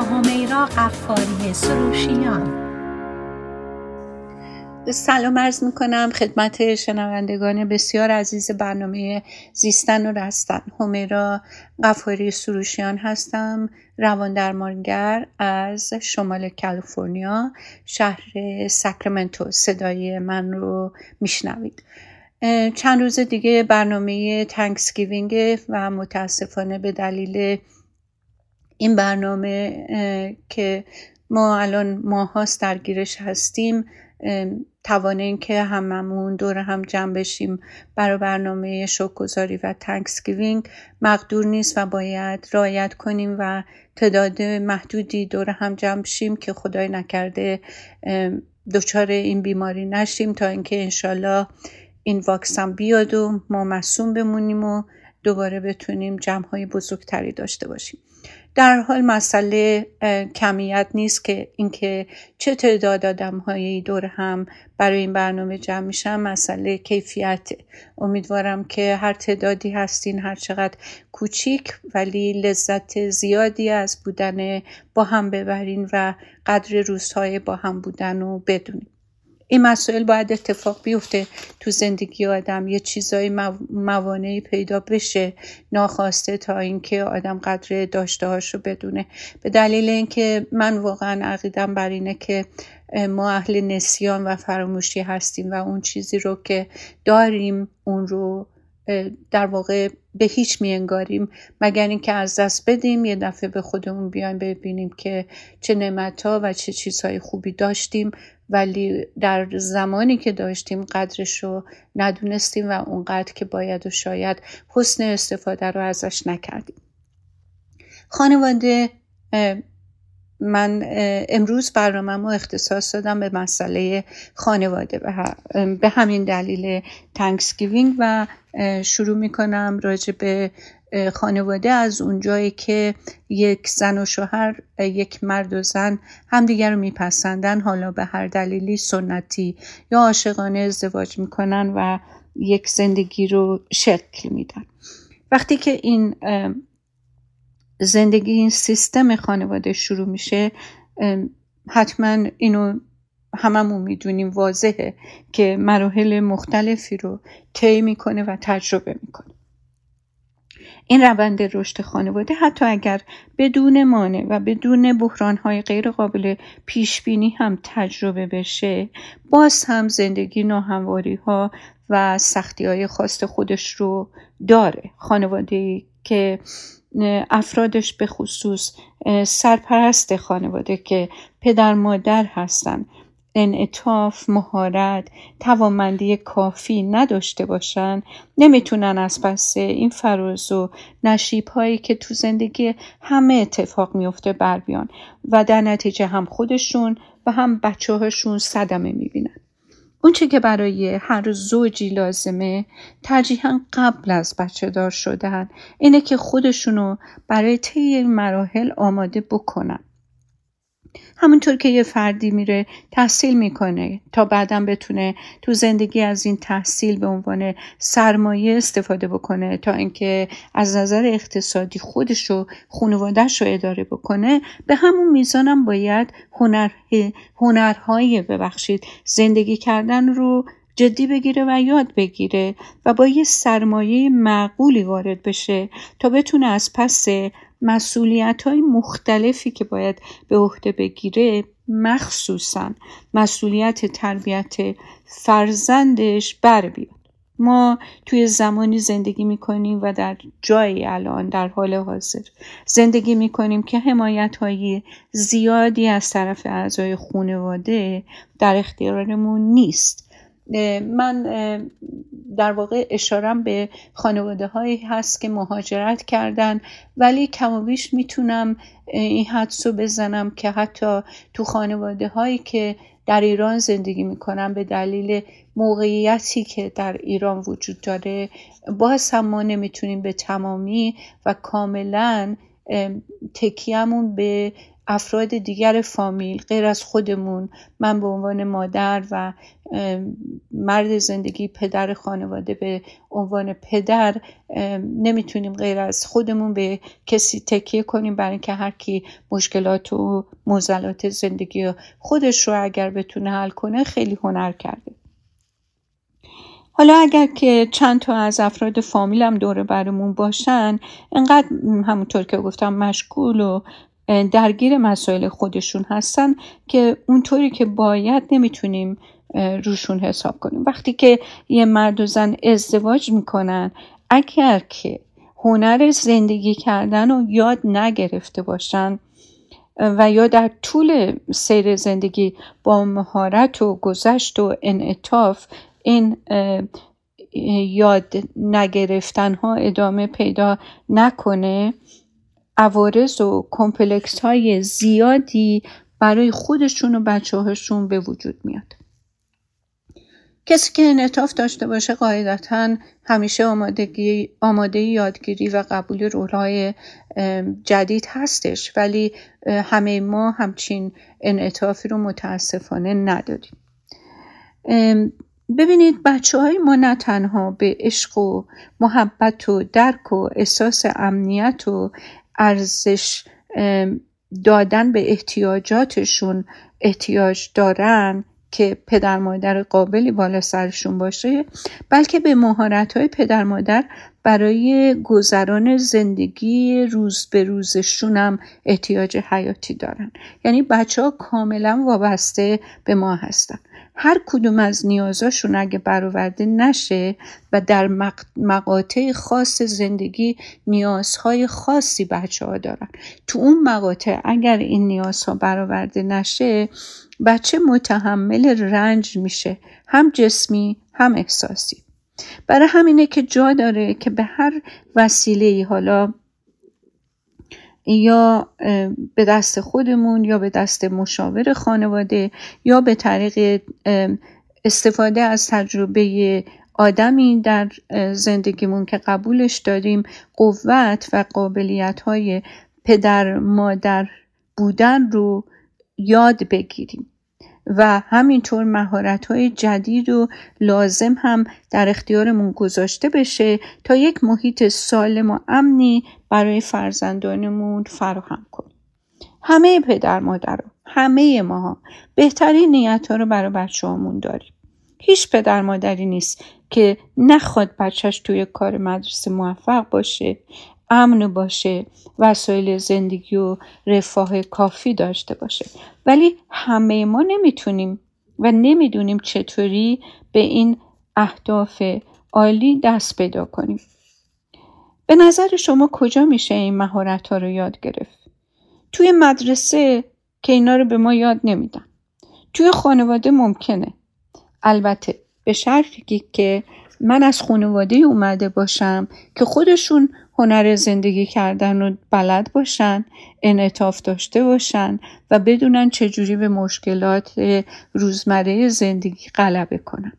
حمیرا غفاری سروشیان. سلام عرض می‌کنم خدمت شنوندگان بسیار عزیز برنامه زیستن و رستن. حمیرا غفاری سروشیان هستم. روان درمانگر از شمال کالیفرنیا شهر ساکرامنتو. صدای من رو میشنوید. چند روز دیگه برنامه Thanksgiving و متاسفانه به دلیل این برنامه که ما الان ماهاست درگیرش هستیم. توان اینکه هممون دور هم جمع بشیم برای برنامه شکرگزاری و Thanksgiving مقدور نیست و باید رعایت کنیم و تعداد محدودی دور هم جمع بشیم که خدای نکرده دچار این بیماری نشیم تا اینکه انشالله این واکسن بیاد و ما مصون بمونیم و دوباره بتونیم جمع های بزرگتری داشته باشیم. در حال مسئله کمیت نیست که اینکه چه تعداد آدم هایی دور هم برای این برنامه جمع میشن مسئله کیفیت امیدوارم که هر تعدادی هستین هر چقدر کوچیک ولی لذت زیادی از بودن با هم ببرین و قدر روزهای با هم بودن رو بدونیم این مسائل باید اتفاق بیفته تو زندگی آدم. یه چیزای موانعی پیدا بشه ناخواسته تا اینکه آدم قدر داشته رو بدونه. به دلیل اینکه من واقعا عقیدم بر اینه که ما اهل نسیان و فراموشی هستیم و اون چیزی رو که داریم اون رو در واقع به هیچ میانگاریم مگر اینکه از دست بدیم یه دفعه به خودمون بیایم ببینیم که چه نعمتها و چه چیزهای خوبی داشتیم. ولی در زمانی که داشتیم قدرش رو ندونستیم و اونقدر که باید و شاید حسن استفاده رو ازش نکردیم. خانواده من امروز برنامه رو اختصاص دادم به مسئله خانواده. به همین دلیل تنکسگیوینگ و شروع می‌کنم راجع به خانواده. از اونجایی که یک زن و شوهر یک مرد و زن همدیگر رو میپسندن حالا به هر دلیلی سنتی یا عاشقانه ازدواج می‌کنن و یک زندگی رو شکل میدن. وقتی که این زندگی این سیستم خانواده شروع میشه حتما اینو هممون می‌دونیم واضحه که مراحل مختلفی رو طی می‌کنه و تجربه می‌کنه. این روند رشد خانواده حتی اگر بدون مانع و بدون بحرانهای غیر قابل پیش بینی هم تجربه بشه باز هم زندگی ناهمواری ها و سختی های خاص خودش رو داره. خانواده که افرادش به خصوص سرپرست خانواده که پدر مادر هستن. انعطاف مهارت توانمندی کافی نداشته باشن. نمی‌تونن از پس این فراز و نشیب هایی که تو زندگی همه اتفاق میفته بر بیان. و در نتیجه هم خودشون و هم بچه هاشون صدمه می‌بینن. اونچه که برای هر زوجی لازمه ترجیحا قبل از بچه دار شدن. اینه که خودشونو برای طی مراحل آماده بکنن. همونطور که یه فردی میره تحصیل می‌کنه تا بعدا بتونه تو زندگی از این تحصیل به عنوان سرمایه استفاده بکنه تا اینکه از نظر اقتصادی خودش و خانوادهش رو اداره بکنه به همون میزانم باید هنر هنرهای ببخشید زندگی کردن رو جدی بگیره و یاد بگیره و با یه سرمایه معقولی وارد بشه تا بتونه از پس مسئولیت های مختلفی که باید به عهده بگیره مخصوصا مسئولیت تربیت فرزندش بر بیاد. ما توی زمانی زندگی می‌کنیم و در جایی الان در حال حاضر زندگی می‌کنیم که حمایت های زیادی از طرف اعضای خانواده در اختیارمون نیست. من در واقع اشارم به خانواده هایی هست که مهاجرت کردن ولی کم و بیش می‌تونم این حدس رو بزنم که حتی تو خانواده هایی که در ایران زندگی می‌کنن به دلیل موقعیتی که در ایران وجود داره باز هم ما نمی‌تونیم به تمامی و کاملا تکیهمون به افراد دیگر فامیل غیر از خودمون من به عنوان مادر و مرد زندگی پدر خانواده به عنوان پدر نمی‌تونیم غیر از خودمون به کسی تکیه کنیم برای اینکه هر کی مشکلات و موزلات زندگی خودش رو اگر بتونه حل کنه خیلی هنر کرده. حالا اگر که چند تا از افراد فامیلم دور برمون باشن انقدر همونطور که گفتم مشغول و درگیر مسائل خودشون هستن که اونطوری که باید نمی‌تونیم روشون حساب کنیم. وقتی که یه مرد و زن ازدواج می‌کنن اگر که هنر زندگی کردن رو یاد نگرفته باشن و یا در طول سیر زندگی با مهارت و گذشت و انعطاف این یاد نگرفتن ها ادامه پیدا نکنه عوارض و کمپلکس های زیادی برای خودشون و بچه به وجود میاد. کسی که انعطاف داشته باشه قاعدتا همیشه آمادگی، آماده یادگیری و قبول رولهای جدید هستش ولی همه ما همچین انعطافی رو متاسفانه نداریم. ببینید بچه های ما نه تنها به عشق و محبت و درک و احساس امنیت و ارزش دادن به احتیاجاتشون احتیاج دارن که پدر مادر قابلی بالا سرشون باشه بلکه به مهارت های پدر مادر برای گذران زندگی روز به روزشون هم احتیاج حیاتی دارن. یعنی بچه ها کاملا وابسته به ما هستن. هر کدوم از نیازاشون اگه برآورده نشه و در مقاطع خاص زندگی نیازهای خاصی بچه ها دارن. تو اون مقاطع اگر این نیازها برآورده نشه بچه متحمل رنج میشه. هم جسمی هم احساسی. برای همینه که جا داره که به هر وسیله حالا یا به دست خودمون یا به دست مشاور خانواده یا به طریق استفاده از تجربه آدمی در زندگیمون که قبولش داریم قوت و قابلیت های پدر مادر بودن رو یاد بگیریم. و همینطور مهارت های جدید و لازم هم در اختیارمون گذاشته بشه تا یک محیط سالم و امنی برای فرزندانمون فراهم کنیم. همه پدر مادر همه ماها بهترین نیت ها رو برای بچه هامون داریم. هیچ پدر مادری نیست که نخواد بچهش توی کار مدرسه موفق باشه. امن باشه وسایل زندگی و رفاه کافی داشته باشه. ولی همه ما نمی‌تونیم و نمی‌دونیم چطوری به این اهداف عالی دست پیدا کنیم. به نظر شما کجا میشه این مهارت ها رو یاد گرفت؟ توی مدرسه که اینا رو به ما یاد نمیدن. توی خانواده ممکنه. البته به شرطی که من از خانواده اومده باشم که خودشون هنر زندگی کردن رو بلد باشن انعطاف داشته باشن و بدونن چجوری به مشکلات روزمره زندگی غلبه کنن.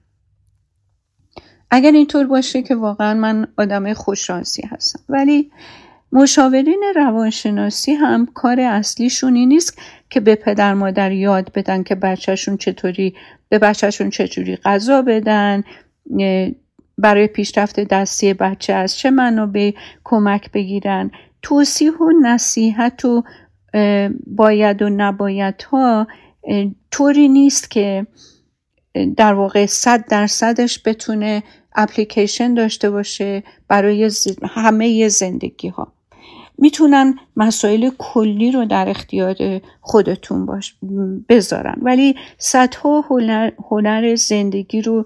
اگر اینطور باشه که واقعا من آدم خوششانسی هستم. ولی مشاورین روانشناسی هم کار اصلیشون این نیست که به پدر مادر یاد بدن که بچهشون چطوری به بچهشون چطوری غذا بدن برای پیشرفت دستی بچه از چه منابع کمک بگیرن؟ توصیح و نصیحت و باید و نباید ها طوری نیست که در واقع صد درصدش بتونه اپلیکیشن داشته باشه برای همه زندگی ها می‌تونن مسائل کلی رو در اختیار خودتون باش بذارن. ولی صدها هنر, هنر زندگی رو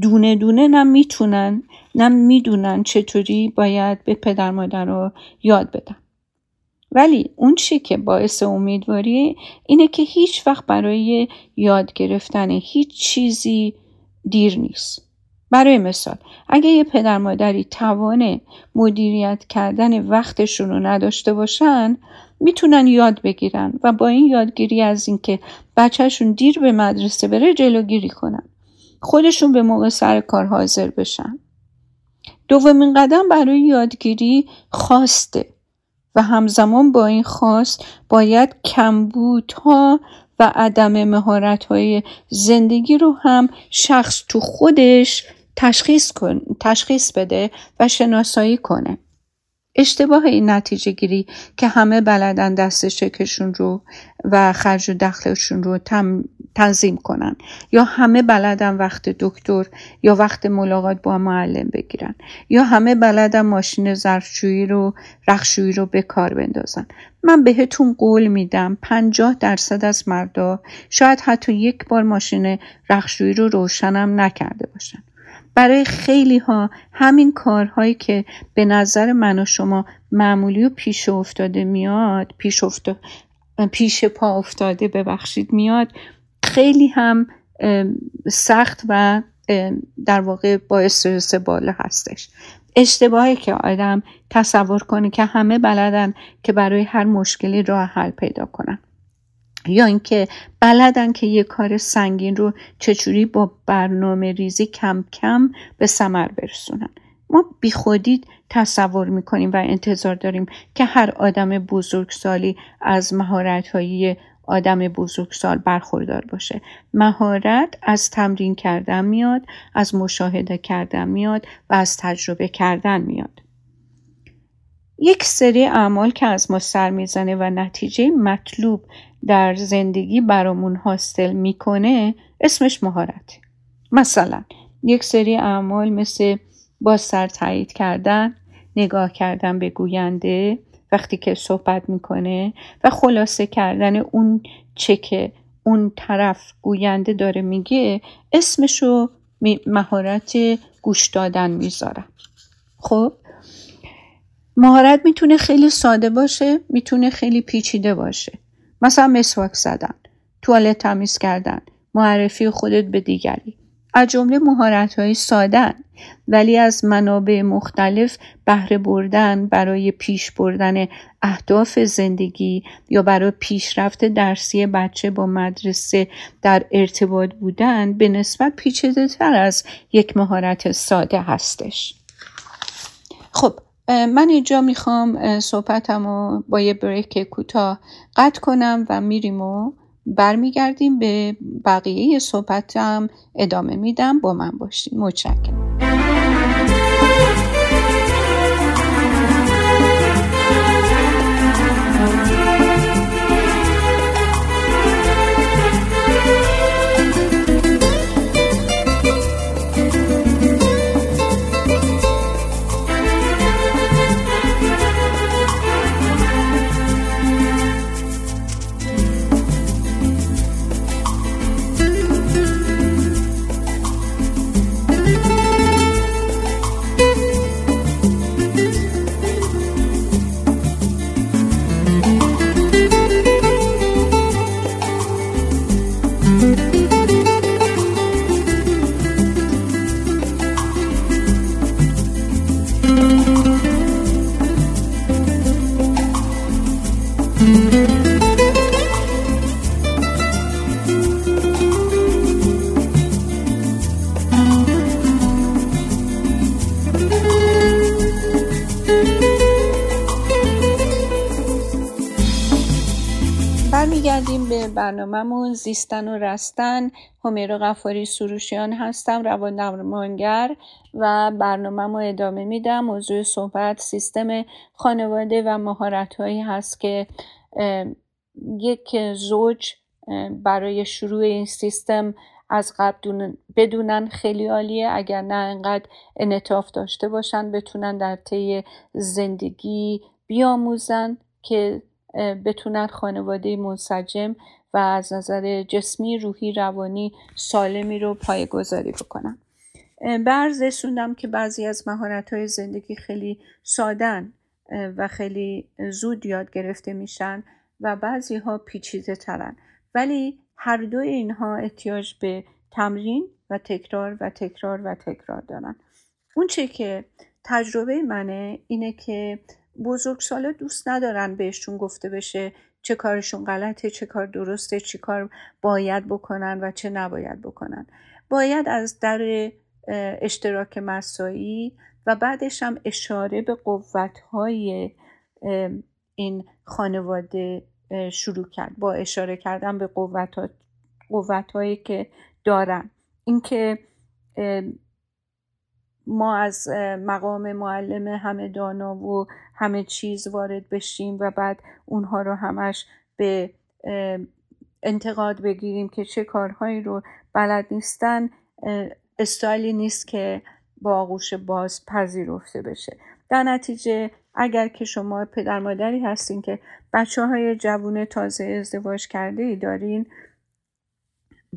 دونه دونه نه می‌تونن نه می‌دونن چطوری باید به پدر مادر رو یاد بدن. ولی اون چی که باعث امیدواری اینه که هیچ وقت برای یاد گرفتن هیچ چیزی دیر نیست. برای مثال اگه یه پدر مادری توان مدیریت کردن وقتشون رو نداشته باشن می‌تونن یاد بگیرن و با این یادگیری از اینکه بچهشون دیر به مدرسه بره جلوگیری کنن. خودشون به موقع سر کار حاضر بشن دومین قدم برای یادگیری خواسته و همزمان با این خواست باید کمبودها و عدم مهارت های زندگی رو هم شخص تو خودش تشخیص, کن، تشخیص بده و شناسایی کنه. اشتباه این نتیجه گیری که همه بلدن دست چکشون رو و خرج و دخلشون رو تنظیم کنن. یا همه بلدن وقت دکتر یا وقت ملاقات با معلم بگیرن. یا همه بلدن ماشین ظرفشویی رو رخشویی رو به کار بندازن. من بهتون قول میدم پنجاه درصد از مردا شاید حتی یک بار ماشین رخشویی رو روشنم نکرده باشن. برای خیلی ها همین کارهایی که به نظر من و شما معمولی و پیش افتاده میاد پیش, افتاد پیش پا افتاده ببخشید میاد خیلی هم سخت و در واقع با استرس بالا هستش. اشتباهی که آدم تصور کنه که همه بلدن که برای هر مشکلی راه حل پیدا کنن. یا اینکه بلدن که یه کار سنگین رو چجوری با برنامه ریزی کم کم به ثمر برسونن. ما بیخودی تصور می‌کنیم و انتظار داریم که هر آدم بزرگسالی از مهارتهایی آدم بزرگسال برخوردار باشه. مهارت از تمرین کردن میاد از مشاهده کردن میاد و از تجربه کردن میاد. یک سری اعمال که از ما سر می‌زنه و نتیجه مطلوب در زندگی برامون حاصل می‌کنه اسمش مهارت. مثلا یک سری اعمال مثل با سر تایید کردن نگاه کردن به گوینده وقتی که صحبت می‌کنه و خلاصه کردن اون چه که اون طرف گوینده داره میگه اسمشو مهارت گوش دادن می‌ذارم خب؟ مهارت می‌تونه خیلی ساده باشه می‌تونه خیلی پیچیده باشه. مثلا مسواک زدن توالت تمیز کردن معرفی خودت به دیگری. از جمله مهارت های سادن ولی از منابع مختلف بهره بردن برای پیش بردن اهداف زندگی یا برای پیشرفت درسی بچه با مدرسه در ارتباط بودن به نسبت پیچیده تر از یک مهارت ساده هستش. خب من اینجا می‌خوام صحبتم رو با یه بریک کوتاه قطع کنم و میریم و برمیگردیم به بقیه صحبتم. ادامه میدم. با من باشین. متشکرم. برنامهمون زیستن و رستن همیرو غفاری سروشیان هستم روان درمانگر و برنامهمو ادامه میدم. موضوع صحبت سیستم خانواده و مهارت هایی هست که یک زوج برای شروع این سیستم از قبل بدونن خیلی عالیه. اگر نه انقدر انطاف داشته باشن بتونن در طی زندگی بیاموزن که بتونن خانواده منسجم و از نظر جسمی روحی روانی سالمی رو گذاری بکنم. برز رسوندم که بعضی از مهارت های زندگی خیلی سادن و خیلی زود یاد گرفته میشن و بعضی ها پیچیده ترن ولی هر دو اینها احتیاج به تمرین و تکرار و تکرار و تکرار دارن. اون چه که تجربه منه اینه که بزرگسالا دوست ندارن بهشون گفته بشه چه کارشون غلطه چه کار درسته چه کار باید بکنن و چه نباید بکنن. باید از در اشتراک مسایی و بعدش هم اشاره به قوتهای این خانواده شروع کرد. با اشاره کردن به قوت, هایی که دارن. اینکه ما از مقام معلم همه دانا و همه چیز وارد بشیم و بعد اونها رو همش به انتقاد بگیریم که چه کارهایی رو بلد نیستن استایلی نیست که با آغوش باز پذیرفته بشه. در نتیجه اگر که شما پدر مادری هستین که بچه های جوون تازه ازدواج کرده ای دارین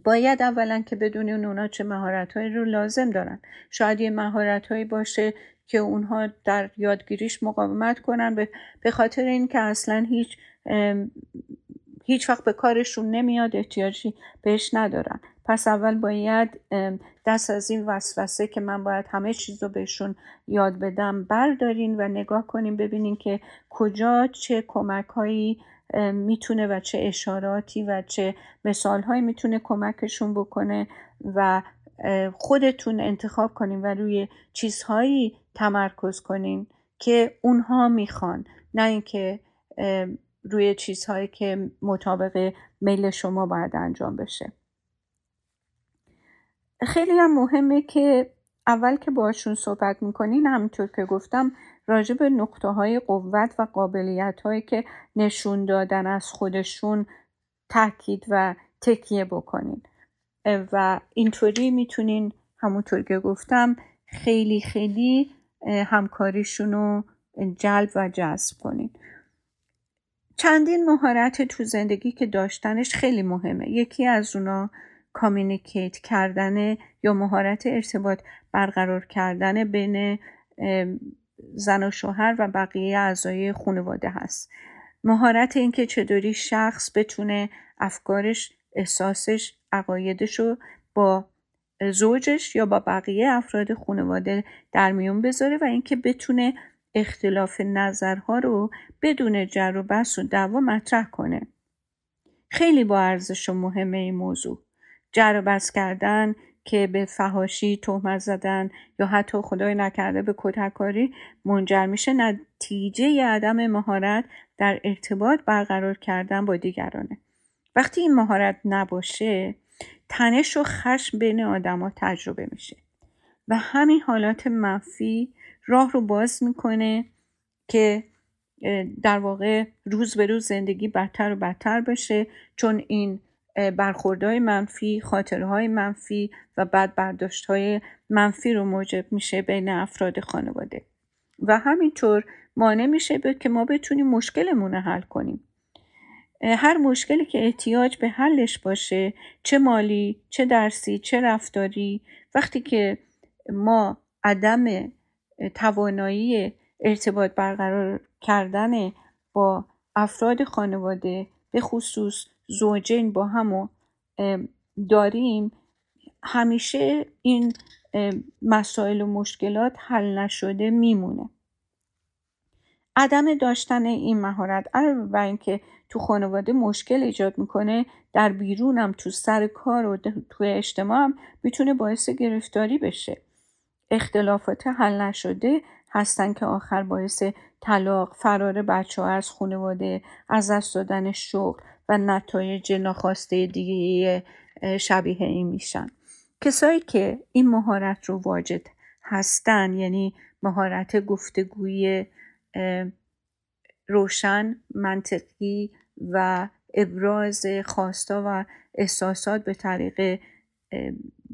باید اولا که بدونین اونا چه مهارت رو لازم دارن. شاید یه مهارت هایی باشه که اونها در یادگیریش مقاومت کنن به خاطر اینکه اصلا هیچ هیچ وقت به کارشون نمیاد احتیاجی بهش ندارن. پس اول باید دست از این وسوسه که من باید همه چیز رو بهشون یاد بدم بردارین و نگاه کنیم ببینین که کجا چه کمک هایی می‌تونه و چه اشاراتی و چه مثال هایی می‌تونه کمکشون بکنه و خودتون انتخاب کنین و روی چیزهایی تمرکز کنین که اونها می‌خوان. نه اینکه روی چیزهایی که مطابق میل شما باید انجام بشه. خیلی هم مهمه که اول که باشون صحبت می‌کنین همونطور که گفتم راجع به نقطه های قوت و قابلیت هایی که نشون دادن از خودشون تاکید و تکیه بکنین. و اینطوری می‌تونین همونطور که گفتم خیلی خیلی همکاریشون رو جلب و جذب کنین. چندین مهارت تو زندگی که داشتنش خیلی مهمه. یکی از اونا کامیونیکیت کردن یا مهارت ارتباط برقرار کردن بین زن و شوهر و بقیه اعضای خانواده هست. مهارت اینکه چطوری شخص بتونه افکارش احساسش عقایدش رو با زوجش یا با بقیه افراد خانواده در میون بذاره و اینکه بتونه اختلاف نظرها رو بدون جر و بس و دعوا مطرح کنه. خیلی با ارزش و مهمه این موضوع. جر و بس کردن که به فهاشی تهمت زدن یا حتی خدای نکرده به کتککاری منجر میشه نتیجه عدم مهارت در ارتباط برقرار کردن با دیگرانه. وقتی این مهارت نباشه تنش و خشم بین آدما تجربه میشه و همین حالات منفی راه رو باز می‌کنه که در واقع روز به روز زندگی بدتر و بدتر بشه چون این برخوردهای منفی خاطرهای منفی و بعد برداشتهای منفی رو موجب میشه بین افراد خانواده. و همینطور مانع میشه که ما بتونیم مشکلمون رو حل کنیم. هر مشکلی که احتیاج به حلش باشه چه مالی چه درسی چه رفتاری وقتی که ما عدم توانایی ارتباط برقرار کردن با افراد خانواده به خصوص زوجین با همو داریم همیشه این مسائل و مشکلات حل نشده میمونه. عدم داشتن این مهارت علاوه بر اینکه تو خانواده مشکل ایجاد می‌کنه در بیرونم تو سر کار و تو اجتماع هم می‌تونه باعث گرفتاری بشه. اختلافات حل نشده هستن که آخر باعث طلاق فرار بچه ها از خانواده از دست دادن شغل و نتایج ناخواسته دیگه شبیه این میشن. کسایی که این مهارت رو واجد هستن یعنی مهارت گفتگوی روشن منطقی و ابراز خواستا و احساسات به طریق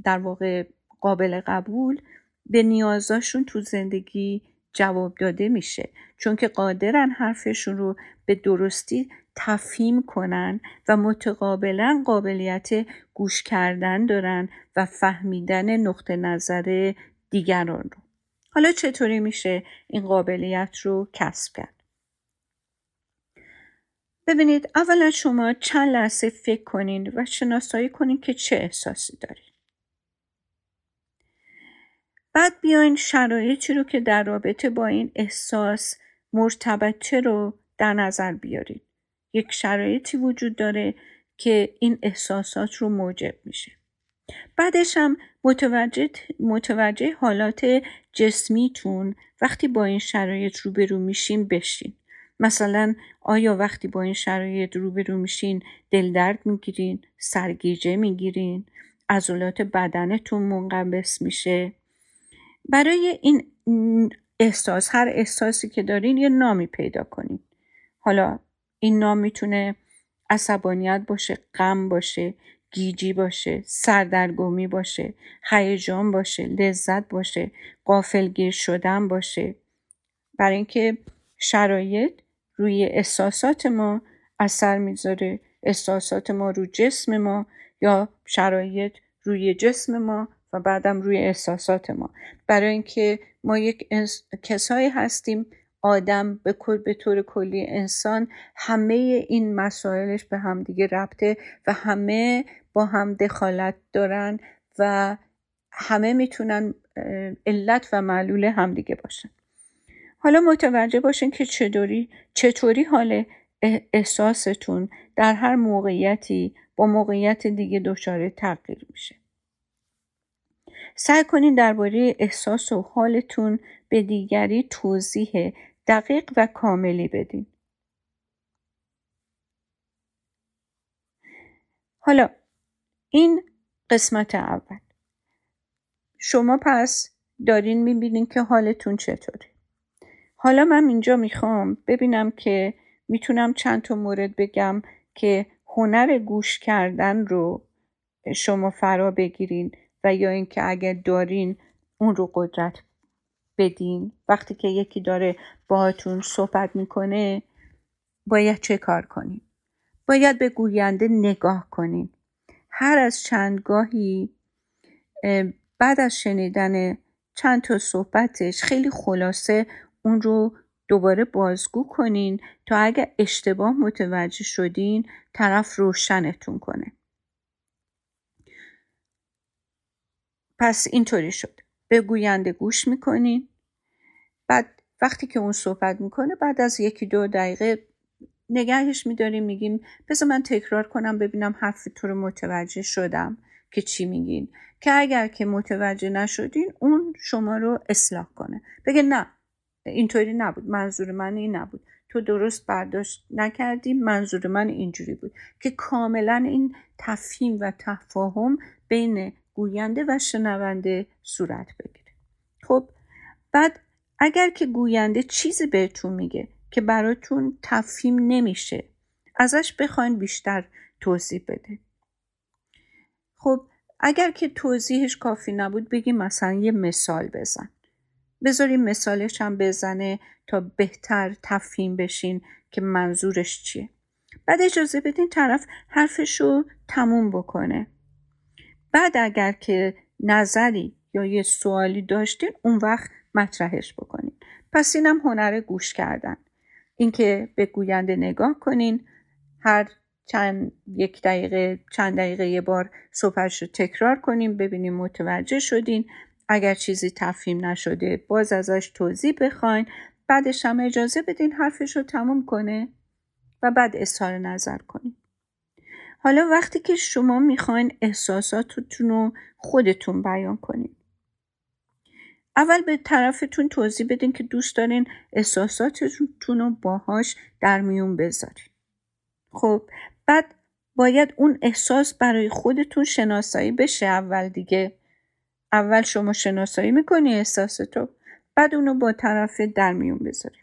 در واقع قابل قبول به نیازاشون تو زندگی جواب داده میشه. چون که قادرن حرفشون رو به درستی تفهیم کنن و متقابلا قابلیت گوش کردن دارن و فهمیدن نقطه نظر دیگران رو. حالا چطوری میشه این قابلیت رو کسب کرد؟ ببینید اولا شما چند لحظه فکر کنین و شناسایی کنین که چه احساسی دارین. بعد بیاین شرایطی رو که در رابطه با این احساس مرتبطه رو در نظر بیارید یک شرایطی وجود داره که این احساسات رو موجب میشه. بعدش هم متوجه, متوجه حالات جسمیتون وقتی با این شرایط روبرو میشین بشین. مثلا آیا وقتی با این شرایط روبرو میشین دلدرد می‌گیرین سرگیجه می‌گیرین عضلات بدنتون منقبس میشه؟ برای این احساس هر احساسی که دارین یه نامی پیدا کنین. حالا این نام می‌تونه عصبانیت باشه غم باشه گیجی باشه سردرگمی باشه هیجان باشه لذت باشه قافلگیر شدن باشه. برای اینکه شرایط روی احساسات ما اثر می‌ذاره احساسات ما رو جسم ما یا شرایط روی جسم ما و بعدم روی احساسات ما. برای اینکه ما یک کسایی هستیم آدم به به طور کلی انسان همه این مسائلش به همدیگه ربطه و همه با هم دخالت دارن و همه می‌تونن علت و معلول همدیگه باشن. حالا متوجه باشین که چطوری چطوری حال احساستون در هر موقعیتی با موقعیت دیگه دچار تغییر میشه. سعی کنین درباره احساس و حالتون به دیگری توضیح دقیق و کاملی بدین. حالا این قسمت اول. شما پس دارین می‌بینین که حالتون چطوره. حالا من اینجا می‌خوام ببینم که می‌تونم چند تا مورد بگم که هنر گوش کردن رو شما فرا بگیرین و یا اینکه اگر دارین اون رو قدرت بدین. وقتی که یکی داره باهاتون صحبت می‌کنه باید چه کار کنین؟ باید به گوینده نگاه کنین. هر از چندگاهی بعد از شنیدن چند تا صحبتش خیلی خلاصه اون رو دوباره بازگو کنین تا اگر اشتباه متوجه شدین طرف روشنتون کنه. پس اینطوری شد. به گوینده گوش می‌کنین. وقتی که اون صحبت می‌کنه بعد از یکی دو دقیقه نگهش میداریم میگیم بذار من تکرار کنم ببینم حرف تو رو متوجه شدم که چی میگین. که اگر که متوجه نشدین اون شما رو اصلاح کنه. بگه نه اینطوری نبود منظور من این نبود. تو درست برداشت نکردی منظور من اینجوری بود. که کاملا این تفهیم و تفاهم بین گوینده و شنونده صورت بگیره. خب بعد اگر که گوینده چیزی بهتون میگه که براتون تفهیم نمیشه ازش بخواین بیشتر توضیح بده. خب اگر که توضیحش کافی نبود بگی مثلا یه مثال بزن. بذاریم مثالش هم بزنه تا بهتر تفهیم بشین که منظورش چیه. بعد اجازه بدین طرف حرفش رو تموم بکنه. بعد اگر که نظری یا یه سوالی داشتین اون وقت مطرحش بکنین. پس اینم هنر گوش کردن. اینکه به گوینده نگاه کنین هر چند یک دقیقه چند دقیقه یه بار صحبتش رو تکرار کنیم ببینیم متوجه شدین. اگر چیزی تفهیم نشده باز ازش توضیح بخواین. بعدش هم اجازه بدین حرفش رو تموم کنه و بعد اظهار نظر کنین. حالا وقتی که شما می‌خواین احساساتتون رو خودتون بیان کنین. اول به طرفتون توضیح بدین که دوست دارین احساساتتون رو باهاش در میون بذارین. خب بعد باید اون احساس برای خودتون شناسایی بشه اول دیگه. اول شما شناسایی می‌کنی احساستو بعد اونو با طرف در میون بذاری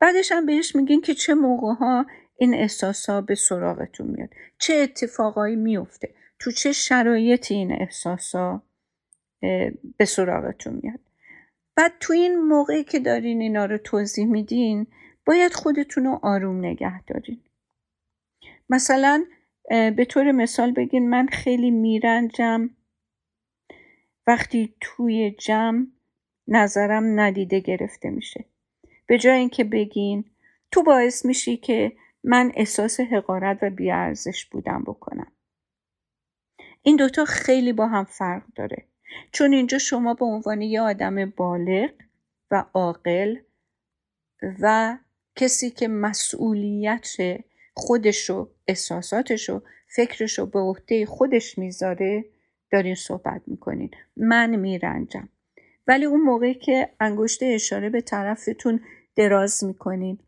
بعدش هم بهش میگین که چه موقع ها این احساسا به سراغتون میاد. چه اتفاقایی میفته تو چه شرایطی این احساسا به سراغتون میاد. بعد تو این موقعی که دارین اینا رو توضیح میدین باید خودتون رو آروم نگه دارین. مثلا به طور مثال بگین من خیلی میرنجم. وقتی توی جمع نظرم ندیده گرفته میشه. به جای اینکه بگین تو باعث میشی که من احساس حقارت و بیارزش بودم بکنم. این دوتا خیلی با هم فرق داره. چون اینجا شما به عنوان یه آدم بالغ و عاقل و کسی که مسئولیت خودشو احساساتشو فکرشو به عهده خودش می‌ذاره دارین صحبت می‌کنین. من میرنجم. ولی اون موقعی که انگشت اشاره به طرفتون دراز می‌کنین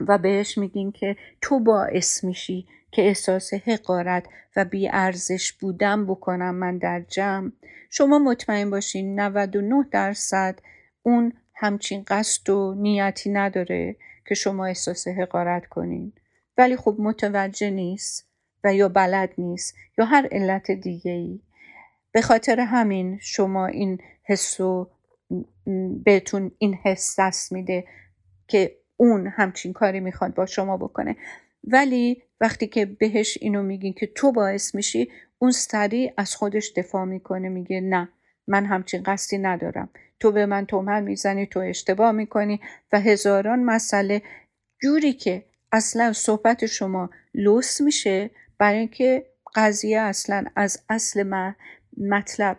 و بهش میگین که تو باعث میشی که احساس حقارت و بیارزش بودن بکنم من در جمع. شما مطمئن باشین 99 درصد اون همچین قصد و نیتی نداره که شما احساس حقارت کنین. ولی خب متوجه نیست و یا بلد نیست یا هر علت دیگه ای به خاطر همین شما این حس و بهتون این حس دست میده که اون همچین کاری می‌خواد با شما بکنه. ولی وقتی که بهش اینو میگین که تو باعث میشی اون سریع از خودش دفاع می‌کنه میگه نه من همچین قصدی ندارم. تو به من تومن می‌زنی تو اشتباه می‌کنی و هزاران مسئله. جوری که اصلا صحبت شما لوس میشه برای اینکه قضیه اصلا از اصل مطلب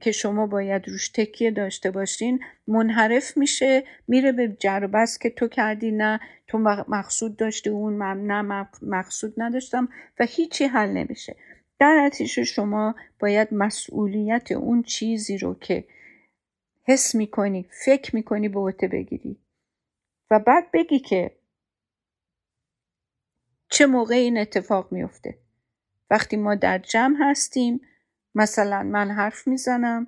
که شما باید روش تکیه داشته باشین منحرف میشه میره به جربست که تو کردی نه تو مقصود داشتی اون من نه مقصود نداشتم و هیچی حل نمیشه. در نتیجه شما باید مسئولیت اون چیزی رو که حس می‌کنی فکر می‌کنی به عهده بگیری و بعد بگی که چه موقع این اتفاق میفته وقتی ما در جمع هستیم مثلا من حرف می‌زنم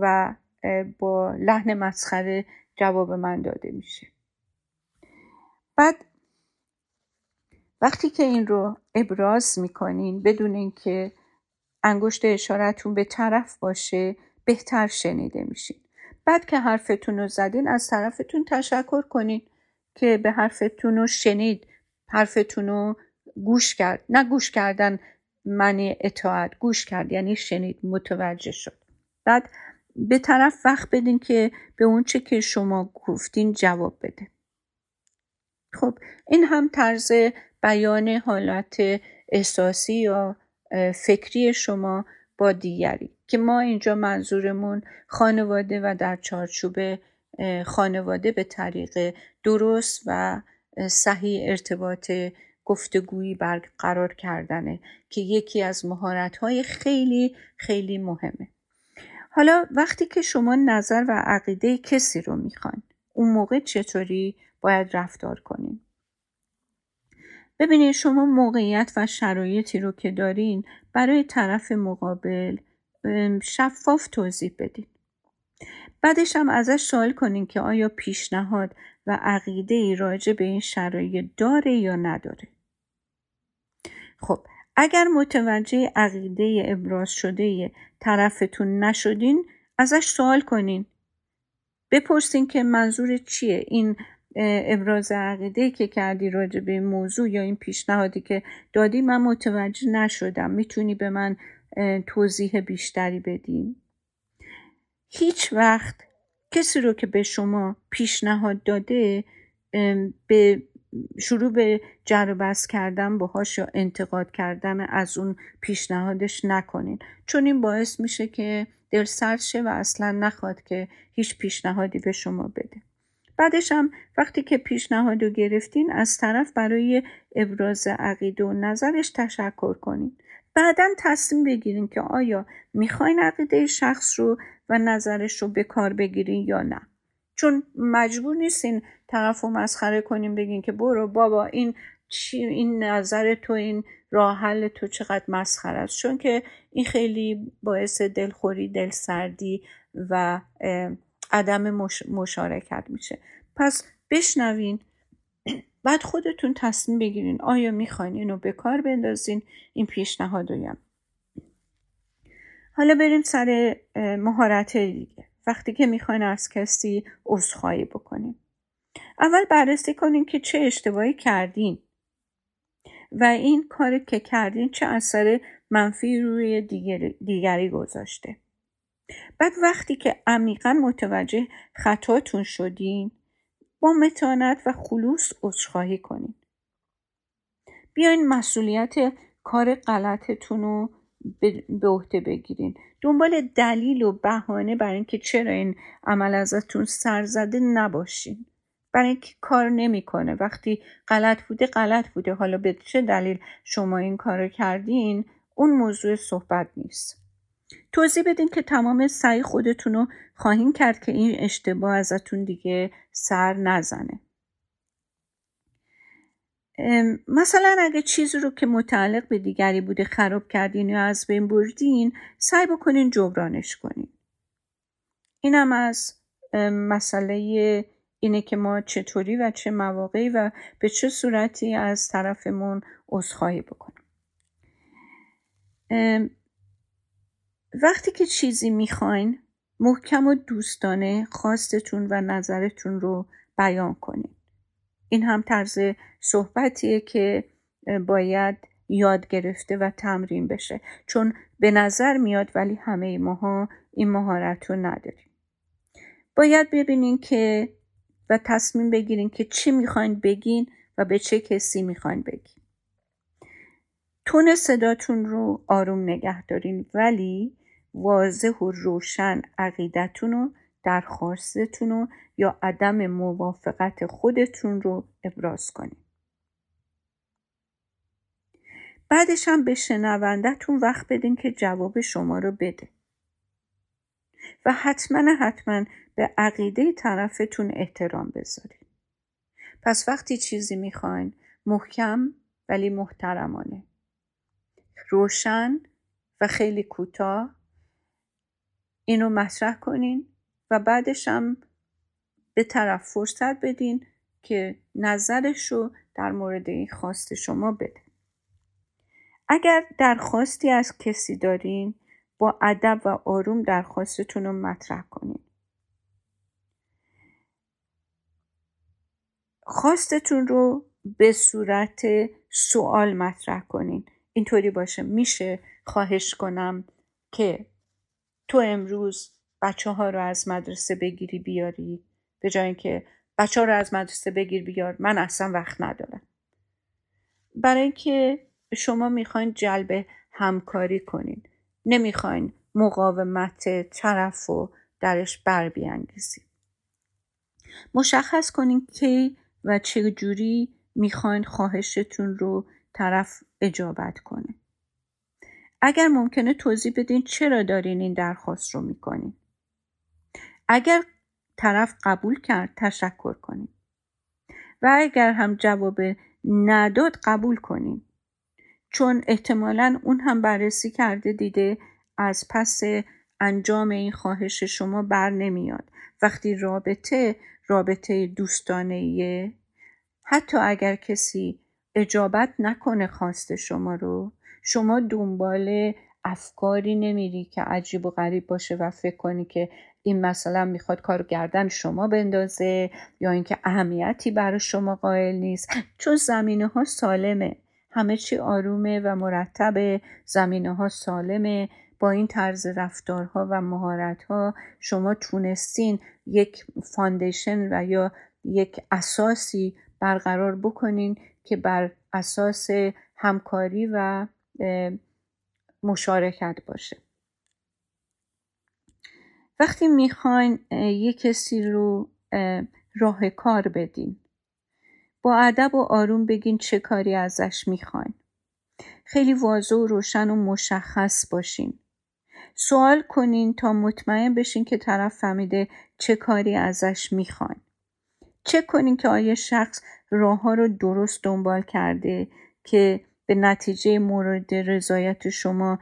و با لحن مسخره جواب من داده میشه. بعد وقتی که این رو ابراز می‌کنین بدون اینکه انگشت اشارتون به طرف باشه بهتر شنیده میشین. بعد که حرفتون رو زدین از طرفتون تشکر کنین که به حرفتون رو شنید حرفتون رو گوش کرد. نه گوش کردن معنی اطاعت گوش کرد یعنی شنید متوجه شد. بعد به طرف وقت بدین که به اون چه که شما گفتین جواب بده. خب این هم طرز بیان حالت احساسی یا فکری شما با دیگری که ما اینجا منظورمون خانواده و در چارچوب خانواده به طریق درست و صحیح ارتباط گفتگویی برقرار کردنه که یکی از مهارت خیلی خیلی مهمه. حالا وقتی که شما نظر و عقیده کسی رو می‌خواین اون موقع چطوری باید رفتار کنین؟ ببینید شما موقعیت و شرایطی رو که دارین برای طرف مقابل شفاف توضیح بدین. بعدش هم ازش سوال کنین که آیا پیشنهاد و عقیده ای راجع به این شرایط داره یا نداره. خب اگر متوجه عقیده ابراز شده طرفتون نشدین ازش سوال کنین. بپرسین که منظور چیه این ابراز عقیده که کردی راجع به موضوع یا این پیشنهادی که دادی؟ من متوجه نشدم. می‌تونی به من توضیح بیشتری بدین هیچ وقت کسی رو که به شما پیشنهاد داده به شروع به جر بس کردن باهاش یا انتقاد کردن از اون پیشنهادش نکنین. چون این باعث میشه که دل سرد شه و اصلا نخواد که هیچ پیشنهادی به شما بده. بعدش هم وقتی که پیشنهاد رو گرفتین از طرف برای ابراز عقیده و نظرش تشکر کنین. بعدا تصمیم بگیرین که آیا می‌خواین عقیده شخص رو و نظرش رو به کار بگیرین یا نه. چون مجبور نیستین طرف رو مسخره کنین بگین که برو بابا این چی این نظر تو این راه حل تو چقدر مسخره است. چون که این خیلی باعث دلخوری دلسردی و عدم مشارکت میشه. پس بشنوین بعد خودتون تصمیم بگیرین. آیا می‌خواین اینو به کار بندازین؟ این پیشنهاد رو حالا بریم سر مهارت دیگه. وقتی که می‌خواین از کسی عذرخواهی بکنین. اول بررسی کنین که چه اشتباهی کردین. و این کار که کردین چه اثر منفی روی دیگری گذاشته. بعد وقتی که عمیقا متوجه خطاتون شدین با متانت و خلوص عذرخواهی کنین. بیاین مسئولیت کار غلطتون رو به عهده بگیرین. دنبال دلیل و بهانه برای اینکه چرا این عمل ازتون سر زده نباشین. برای اینکه کار نمی‌کنه. وقتی غلط بوده غلط بوده. حالا به چه دلیل شما این کارو کردین؟ اون موضوع صحبت نیست. توضیح بدین که تمام سعی خودتون رو خواهیم کرد که این اشتباه ازتون دیگه سر نزنه. مثلا اگه چیزی رو که متعلق به دیگری بوده خراب کردین یا از بین بردین سعی بکنین جبرانش کنین. اینم از مسئله اینه که ما چطوری و چه مواقعی و به چه صورتی از طرفمون عذرخواهی بکنیم. وقتی که چیزی می‌خواین محکم و دوستانه خواستتون و نظرتون رو بیان کنید این هم طرز صحبتیه که باید یاد گرفته و تمرین بشه. چون به نظر میاد ولی همه ماها این مهارت رو نداریم. باید ببینین که و تصمیم بگیرین که چی می‌خواین بگین و به چه کسی می‌خواین بگین. تون صداتون رو آروم نگه دارین ولی واضح و روشن عقیدتون و درخواستتون رو یا عدم موافقت خودتون رو ابراز کنید. بعدش هم به شنوندهتون وقت بدین که جواب شما رو بده. و حتما حتما به عقیده طرفتون احترام بذارید. پس وقتی چیزی می‌خواین محکم ولی محترمانه. روشن و خیلی کوتاه اینو مطرح کنین و بعدش هم به طرف فرصت بدین که نظرش رو در مورد این خواست شما بده. اگر درخواستی از کسی دارین با ادب و آروم درخواستتون رو مطرح کنین. خواستتون رو به صورت سوال مطرح کنین. اینطوری باشه میشه خواهش کنم که تو امروز بچه ها رو از مدرسه بگیری بیاری؟ به جای اینکه بچه ها رو از مدرسه بگیر بیار من اصلا وقت ندارم. برای اینکه شما می‌خواین جلب همکاری کنین نمی‌خواین مقاومت طرف و درش بر بیانگیزید مشخص کنین کی و چه جوری می‌خواین خواهشتون رو طرف اجابت کنه. اگر ممکنه توضیح بدین چرا دارین این درخواست رو می‌کنین. اگر طرف قبول کرد تشکر کنین. و اگر هم جواب نداد قبول کنین. چون احتمالا اون هم بررسی کرده دیده از پس انجام این خواهش شما بر نمیاد. وقتی رابطه رابطه دوستانه حتی اگر کسی اجابت نکنه خواست شما رو شما دنبال افکاری نمیری که عجیب و غریب باشه و فکر کنی که این مثلا می‌خواد کار گردن شما بندازه یا اینکه اهمیتی برای شما قائل نیست. چون زمینه ها سالمه. همه چی آرومه و مرتب زمینه ها سالمه. با این طرز رفتارها و مهارتها شما تونستین یک فاندیشن و یا یک اساسی برقرار بکنین که بر اساس همکاری و مشارکت باشه. وقتی می‌خواین یک کسی رو راه کار بدین با ادب و آروم بگین چه کاری ازش می‌خواین. خیلی واضح و روشن و مشخص باشین. سوال کنین تا مطمئن بشین که طرف فهمیده چه کاری ازش می‌خواین. چک کنین که آیا شخص راه ها رو درست دنبال کرده که به نتیجه مورد رضایت شما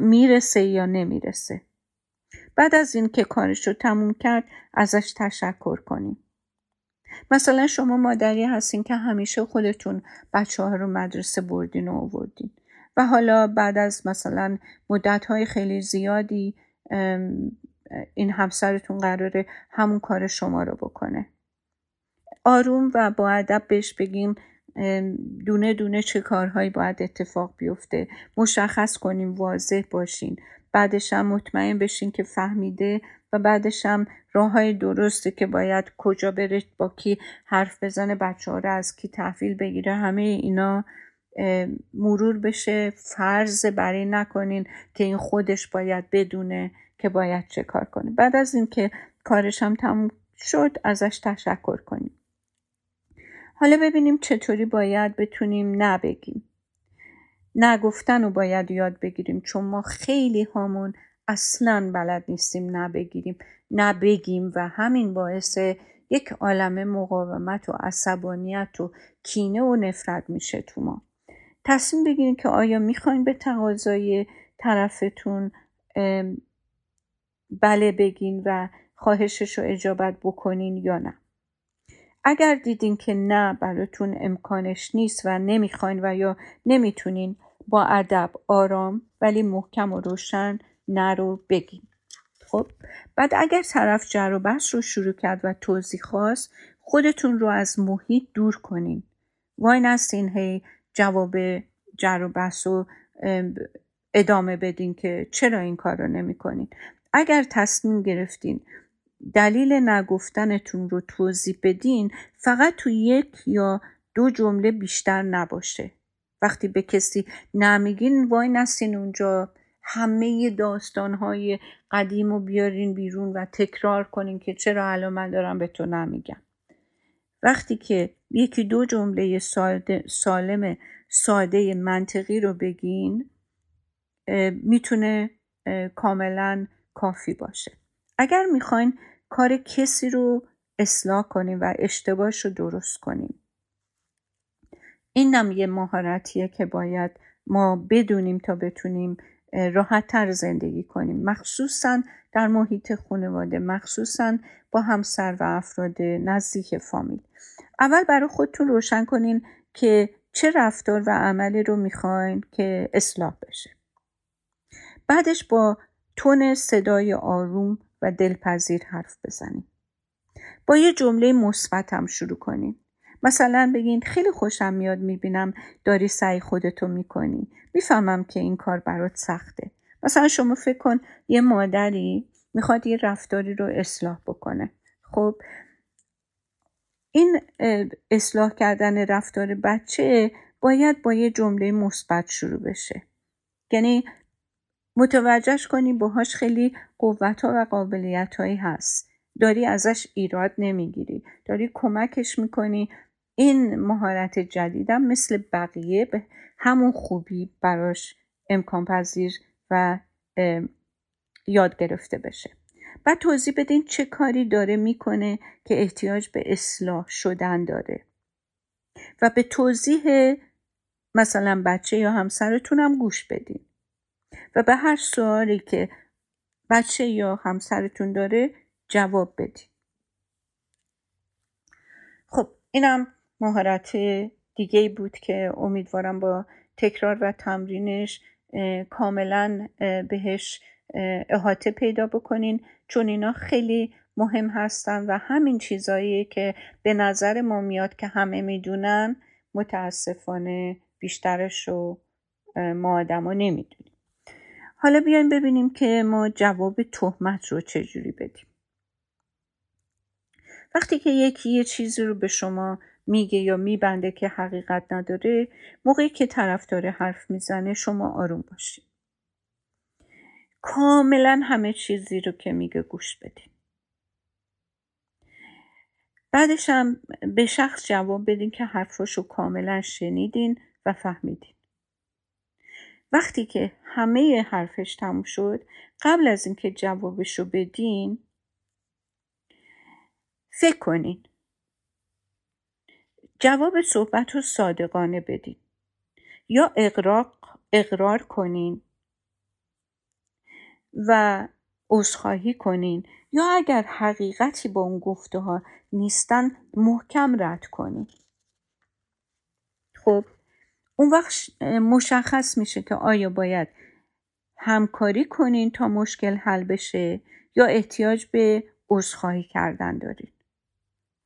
می‌رسه یا نمی‌رسه. بعد از اینکه کارش رو تموم کرد ازش تشکر کنیم. مثلا شما مادری هستین که همیشه خودتون بچه ها رو مدرسه بردین و آوردین و حالا بعد از مثلا مدت های خیلی زیادی این همسرتون قراره همون کار شما رو بکنه. آروم و با ادب بهش بگیم دونه دونه چه کارهایی باید اتفاق بیفته. مشخص کنیم واضح باشین. بعدش هم مطمئن بشین که فهمیده و بعدش هم راه های درسته که باید کجا بره با کی حرف بزنه بچه ها رو از کی تحویل بگیره. همه اینا مرور بشه. فرض برای نکنین که این خودش باید بدونه که باید چه کار کنه. بعد از اینکه کارش هم تموم شد ازش تشکر کنیم. حالا ببینیم چطوری باید بتونیم نبگیم نگفتن رو باید یاد بگیریم چون ما خیلی هامون اصلا بلد نیستیم نبگیریم نبگیم و همین باعث یک عالم مقاومت و عصبانیت و کینه و نفرت میشه تو ما. تصمیم بگیرین که آیا می‌خواین به تقاضای طرفتون بله بگین و خواهشش رو اجابت بکنین یا نه. اگر دیدین که نه براتون امکانش نیست و نمی‌خواین و یا نمی‌تونین با ادب آرام ولی محکم و روشن نه رو بگین. خب بعد اگر طرف جر و بحث رو شروع کرد و توضیح خواست خودتون رو از محیط دور کنین. وای نستین هی جواب جر و بحث رو ادامه بدین که چرا این کار رو نمی کنین اگر تصمیم گرفتین دلیل نگفتنتون رو توضیح بدین فقط تو یک یا دو جمله بیشتر نباشه. وقتی به کسی نمیگین وای نستین اونجا همه داستانهای قدیم رو بیارین بیرون و تکرار کنین که چرا الان من دارم به تو نمیگم. وقتی که یکی دو جمله سالم ساده منطقی رو بگین می‌تونه کاملا کافی باشه. اگر می‌خواین کار کسی رو اصلاح کنیم و اشتباهش رو درست کنیم. این هم یه مهارتیه که باید ما بدونیم تا بتونیم راحت تر زندگی کنیم. مخصوصا در محیط خانواده مخصوصا با همسر و افراد نزدیک فامیل. اول برای خودتون روشن کنین که چه رفتار و عملی رو می‌خواین که اصلاح بشه. بعدش با تون صدای آروم و دلپذیر حرف بزنیم. با یه جمله مثبت هم شروع کنیم. مثلا بگین خیلی خوشم میاد می‌بینم داری سعی خودتو می‌کنی. می‌فهمم که این کار برات سخته. مثلا شما فکر کن یه مادری می‌خواد یه رفتاری رو اصلاح بکنه. خب این اصلاح کردن رفتار بچه باید با یه جمله مثبت شروع بشه. یعنی متوجهش کنی باهاش خیلی قوت ها و قابلیت هایی هست. داری ازش ایراد نمی‌گیری. داری کمکش می‌کنی. این مهارت جدیدم مثل بقیه به همون خوبی براش امکان پذیر و یاد گرفته بشه. بعد توضیح بدین چه کاری داره می‌کنه که احتیاج به اصلاح شدن داره. و به توضیح مثلا بچه یا همسرتونم گوش بدین. و به هر سوالی که بچه یا همسرتون داره جواب بدین. خب اینم مهارت دیگه بود که امیدوارم با تکرار و تمرینش کاملا بهش احاطه پیدا بکنین. چون اینا خیلی مهم هستن و همین چیزایی که به نظر ما میاد که همه می‌دونن متاسفانه بیشترش رو ما آدما نمی‌دونیم. حالا بیایم ببینیم که ما جواب تهمت رو چجوری بدیم. وقتی که یکی یه چیزی رو به شما میگه یا میبنده که حقیقت نداره موقعی که طرف داره حرف می‌زنه شما آروم باشید کاملا همه چیزی رو که میگه گوش بدین. بعدش هم به شخص جواب بدین که حرفاشو کاملا شنیدین و فهمیدین. وقتی که همه حرفش تموم شد قبل از اینکه جوابشو بدین فکر کنین. جواب صحبت رو صادقانه بدین. یا اقرار, اقرار کنین و عذرخواهی کنین. یا اگر حقیقتی با اون گفته ها نیستن محکم رد کنین. خب؟ اون وقت مشخص میشه که آیا باید همکاری کنین تا مشکل حل بشه یا احتیاج به عذرخواهی کردن دارین.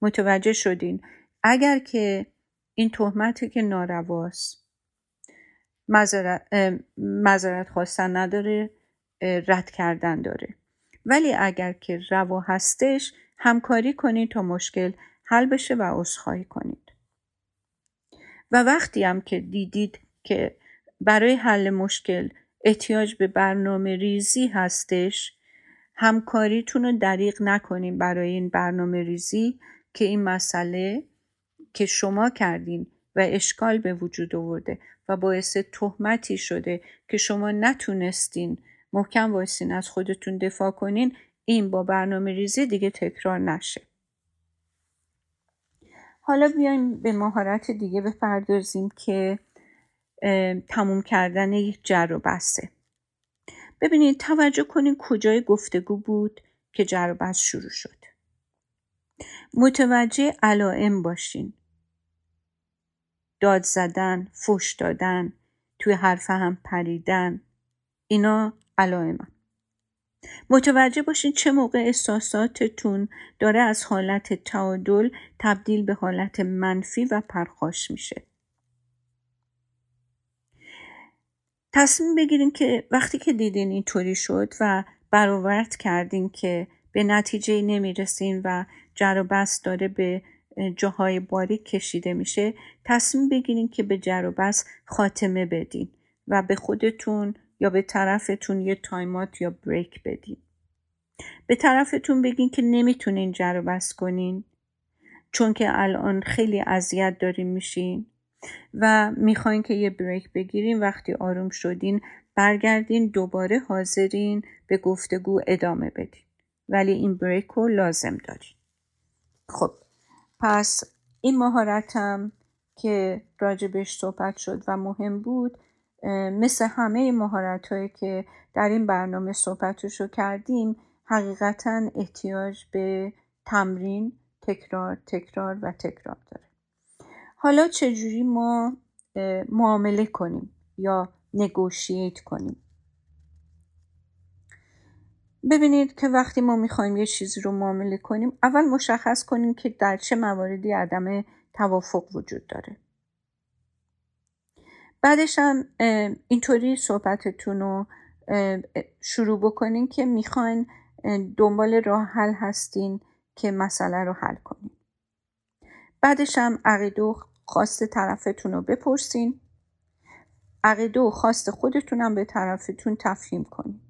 متوجه شدین. اگر که این تهمتی که نارواست مذارت خواستن نداره رد کردن داره. ولی اگر که روا هستش همکاری کنید تا مشکل حل بشه و عذرخواهی کنید و وقتی هم که دیدید که برای حل مشکل احتیاج به برنامه ریزی هستش همکاریتون رو دریغ نکنیم برای این برنامه ریزی که این مسئله که شما کردین و اشکال به وجود آورده و باعث تهمتی شده که شما نتونستین محکم وایسین از خودتون دفاع کنین این با برنامه ریزی دیگه تکرار نشه. حالا بیایم به مهارت دیگه بپردازیم که تموم کردن یک جر و بسته ببینید توجه کنید کجای گفتگو بود که جر و بست شروع شد. متوجه علائم باشین. داد زدن فش دادن توی حرف هم پریدن اینا علائم متوجه باشین چه موقع احساساتتون داره از حالت تعادل تبدیل به حالت منفی و پرخاش میشه. تصمیم بگیرین که وقتی که دیدین اینطوری شد و برآورد کردین که به نتیجه نمی‌رسین و جر و بست داره به جاهای باریک کشیده میشه تصمیم بگیرین که به جر و بست خاتمه بدین و به خودتون یا به طرفتون یه تایمات یا بریک بدین. به طرفتون بگین که نمی‌تونین جر و بست کنین چون که الان خیلی اذیت دارین میشین و می‌خواین که یه بریک بگیرین. وقتی آروم شدین برگردین دوباره حاضرین به گفتگو ادامه بدین. ولی این بریک رو لازم دارین. خب پس این مهارتم که راجبش صحبت شد و مهم بود مثل همه مهارت هایی که در این برنامه صحبتش رو کردیم حقیقتا احتیاج به تمرین تکرار تکرار و تکرار داره. حالا چجوری ما معامله کنیم یا نگوشیت کنیم؟ ببینید که وقتی ما می‌خوایم یه چیزی رو معامله کنیم اول مشخص کنیم که در چه مواردی عدم توافق وجود داره. بعدش هم اینطوری صحبتتون رو شروع بکنین که می‌خواین دنبال راه حل هستین که مسئله رو حل کنین. بعدش هم عقیده خواست طرفتون رو بپرسین. عقیده خواست خودتونم به طرفتون تفهیم کنین.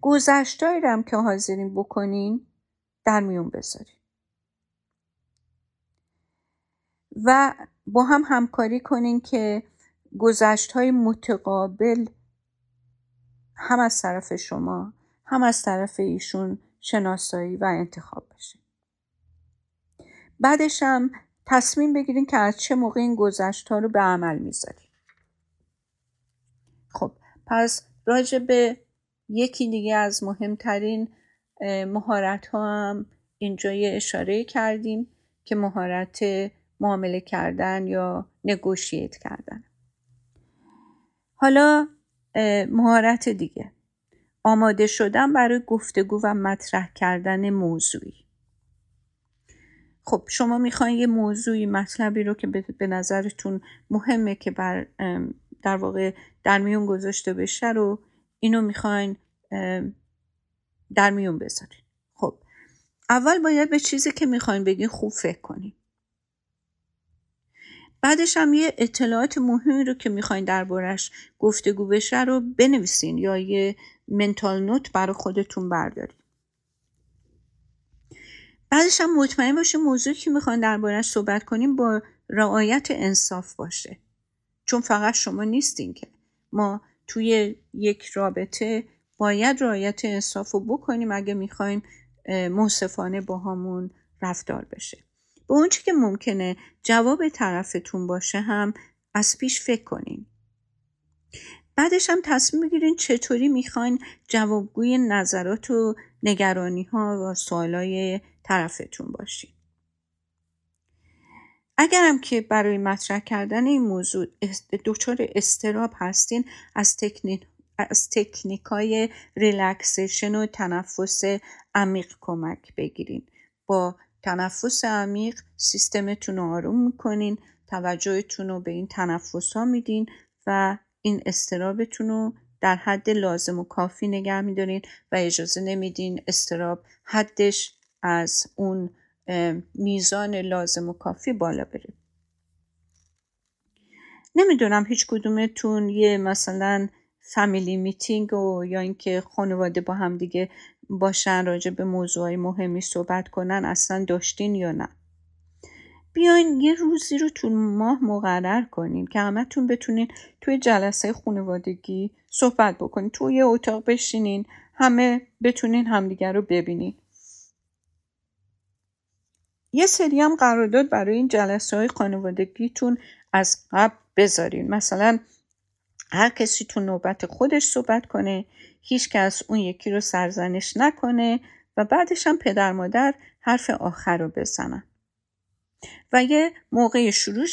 گذشتایی هم که حاضرین بکنین در میون بذارین. و با هم همکاری کنین که گذشت های متقابل هم از طرف شما هم از طرف ایشون شناسایی و انتخاب بشه. بعدش هم تصمیم بگیرین که از چه موقع این گذشت ها رو به عمل می‌ذارین. خب پس راجع به یکی دیگه از مهمترین مهارت ها هم اینجا یه اشاره کردیم که مهارت معامله کردن یا نگوشیت کردن. حالا مهارت دیگه. آماده شدن برای گفتگو و مطرح کردن موضوعی. خب شما می‌خواین یه موضوعی مطلبی رو که به نظرتون مهمه که بر در واقع در میون گذاشته بشه رو اینو می‌خواین در میون بذارین. خب اول باید به چیزی که می‌خواین بگین خوب فکر کنین. بعدش هم یه اطلاعات مهمی رو که می‌خواین دربارش گفتگو بشه رو بنویسین یا یه منتال نوت برای خودتون بردارین. بعدش هم مطمئن باشین موضوعی که می‌خواین دربارش صحبت کنیم با رعایت انصاف باشه. چون فقط شما نیستین که. ما توی یک رابطه باید رعایت انصاف رو بکنیم اگه می‌خوایم منصفانه با همون رفتار بشه. به اونچه که ممکنه جواب طرفتون باشه هم از پیش فکر کنین. بعدش هم تصمیم بگیرین چطوری می‌خواین جوابگوی نظرات و نگرانی ها و سوالای طرفتون باشین. اگرم که برای مطرح کردن این موضوع دچار اضطراب هستین از تکنیک از تکنیک های relaxation و تنفس عمیق کمک بگیرین. با تنفس عمیق سیستمتون رو آروم می‌کنین توجهتون رو به این تنفس ها میدین و این استرابتون رو در حد لازم و کافی نگه میدارین و اجازه نمیدین استراب حدش از اون میزان لازم و کافی بالا بره. نمی‌دونم هیچ کدومتون یه مثلا فامیلی میتینگ و یا اینکه خانواده با هم دیگه باشن راجع به موضوعی مهمی صحبت کنن اصلا داشتین یا نه؟ بیاین یه روزی رو تو ماه مقرر کنین که همتون بتونین توی جلسه خانوادگی صحبت بکنین توی یه اتاق بشینین همه بتونین همدیگر رو ببینین. یه سری هم قرارداد برای این جلسه های خانوادگیتون از قبل بذارین. مثلا هر کسی تو نوبت خودش صحبت کنه هیچ کس اون یکی رو سرزنش نکنه و بعدش هم پدر مادر حرف آخر رو بزنن. و یه موقع شروع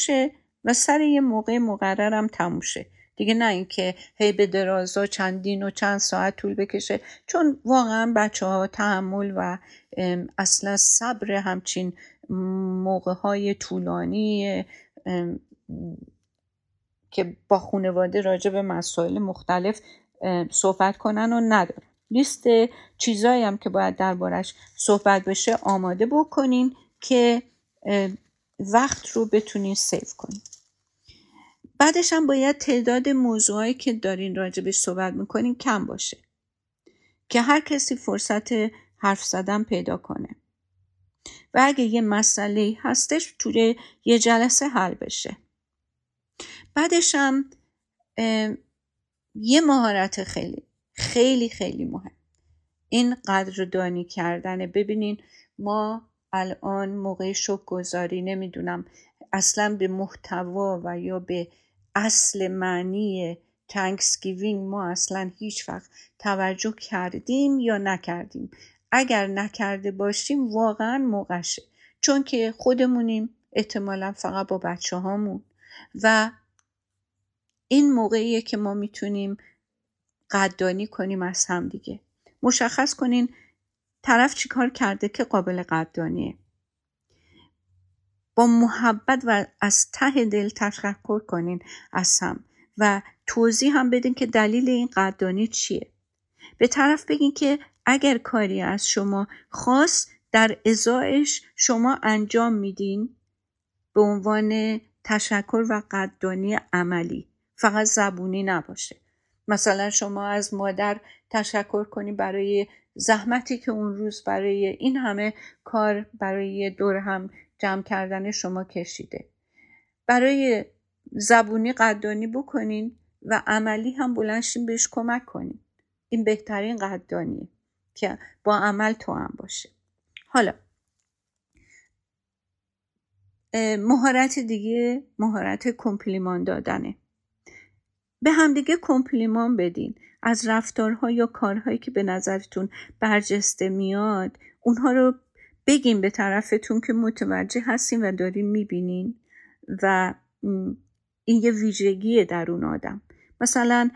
و سر یه موقع مقررم تموم شه دیگه نه اینکه هی به درازا چندین و چند ساعت طول بکشه. چون واقعا بچه ها تحمل و اصلا صبر همچین موقع های طولانی که با خانواده راجع به مسائل مختلف صحبت کنن و ندارن. لیست چیزایی هم که باید دربارش صحبت بشه آماده بکنین که وقت رو بتونین سیف کنین. بعدش هم باید تعداد موضوعایی که دارین راجبش صحبت می‌کنین کم باشه. که هر کسی فرصت حرف زدن پیدا کنه. و اگه یه مسئله هستش توی یه جلسه حل بشه. بعدش هم یه مهارت خیلی خیلی خیلی مهم. این قدردانی کردنه ببینین ما الان موقع شک گذاری نمی‌دونم اصلا به محتوا و یا به اصل معنی تنکسگیوینگ ما اصلا هیچ وقت توجه کردیم یا نکردیم. اگر نکرده باشیم واقعا موقعشه. چون که خودمونیم احتمالا فقط با بچه هامون و این موقعیه که ما می‌تونیم قدردانی کنیم از هم دیگه. مشخص کنین طرف چیکار کرده که قابل قدردانیه. با محبت و از ته دل تشکر کنین از هم و توضیح هم بدین که دلیل این قدردانی چیه. به طرف بگین که اگر کاری از شما خاص در ازایش شما انجام میدین به عنوان تشکر و قدردانی عملی. فقط زبونی نباشه. مثلا شما از مادر تشکر کنی برای زحمتی که اون روز برای این همه کار برای دور هم جمع کردن شما کشیده. برای زبونی قدردانی بکنین و عملی هم بلنشین بهش کمک کنین. این بهترین قدردانیه که با عمل تو هم باشه. حالا مهارت دیگه مهارت کمپلیمان دادنه. به همدیگه کمپلیمان بدین. از رفتارها یا کارهایی که به نظرتون برجسته میاد اونها رو بگیم به طرفتون که متوجه هستین و دارین می‌بینین و این یه ویژگیه در اون آدم. مثلا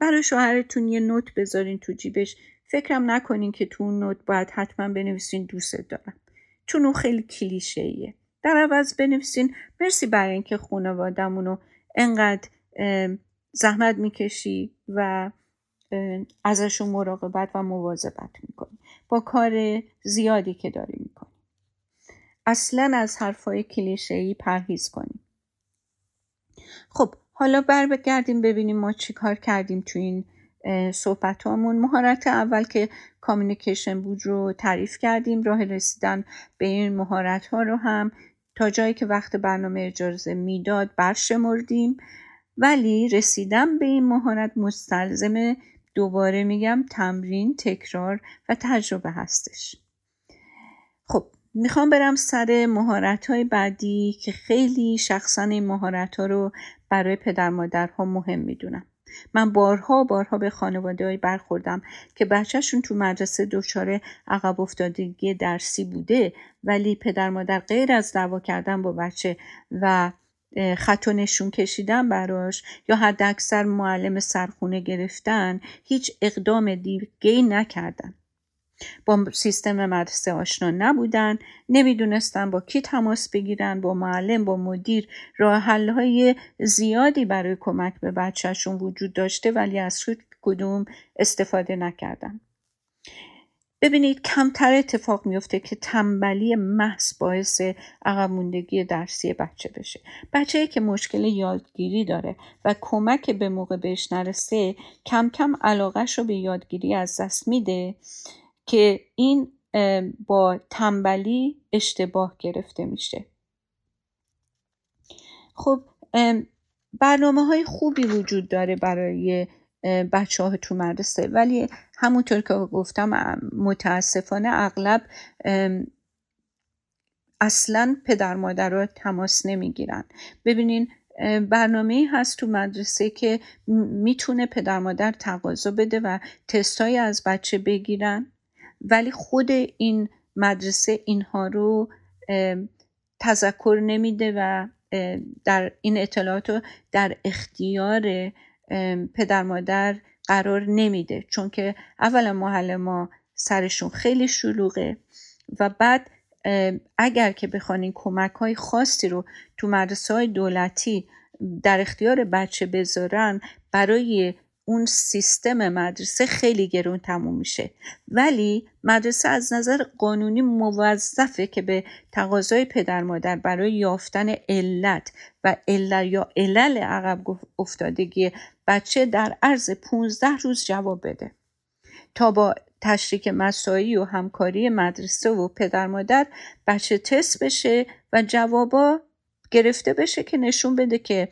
برای شوهرتون یه نوت بذارین تو جیبش. فکرم نکنین که تو اون نوت باید حتما بنویسین دوست دارم. چون اون خیلی کلیشه ایه در عوض بنویسین. مرسی برای اینکه خانوادمونو انقدر زحمت می‌کشی و ازشون مراقبت و مواظبت می‌کنی. با کار زیادی که داری می‌کنی. اصلا از حرفای کلیشه‌ای پرهیز کنیم خب حالا بر بگردیم ببینیم ما چی کار کردیم تو این صحبت هامون مهارت اول که کامیونیکیشن بود رو تعریف کردیم. راه رسیدن به این مهارت ها رو هم تا جایی که وقت برنامه اجازه می‌داد برشمردیم. ولی رسیدن به این مهارت مستلزم دوباره میگم تمرین تکرار و تجربه هستش. خب می‌خوام برم سر مهارت های بعدی که خیلی شخصا این مهارت ها رو برای پدر مادرها مهم می‌دونم. من بارها بارها به خانواده برخوردم که بچهشون تو مدرسه دچار عقب افتادگی درسی بوده ولی پدر مادر غیر از دعوا کردن با بچه و خط و نشون کشیدن براش یا حد اکثر معلم سرخونه گرفتن هیچ اقدام دیگه نکردن. با سیستم مدرسه آشنا نبودن نمی‌دونستن با کی تماس بگیرن با معلم با مدیر. راه های زیادی برای کمک به بچهشون وجود داشته ولی از کدوم استفاده نکردن. ببینید کمتر اتفاق میفته که تنبلی محض باعث عقب موندگی درسی بچه بشه. بچه که مشکل یادگیری داره و کمک به موقع بهش نرسه کم کم علاقهش رو به یادگیری از دست میده که این با تنبلی اشتباه گرفته میشه. خب برنامه های خوبی وجود داره برای بچه ها تو مدرسه ولی همونطور که گفتم متاسفانه اغلب اصلا پدر مادر تماس نمی‌گیرن. ببینین برنامه هست تو مدرسه که می‌تونه پدر مادر تقاضا بده و تستایی از بچه بگیرن ولی خود این مدرسه اینها رو تذکر نمیده و در این اطلاعات رو در اختیار پدر مادر قرار نمیده. چون که اولا محل ما سرشون خیلی شلوغه و بعد اگر که بخوانین کمک های خاصی رو تو مدرسه های دولتی در اختیار بچه بذارن برای اون سیستم مدرسه خیلی گرون تموم میشه. ولی مدرسه از نظر قانونی موظفه که به تقاضای پدر مادر برای یافتن علت و علت یا علل عقب افتادگی بچه در عرض 15 روز جواب بده. تا با تشریک مسایی و همکاری مدرسه و پدر مادر بچه تست بشه و جوابا گرفته بشه که نشون بده که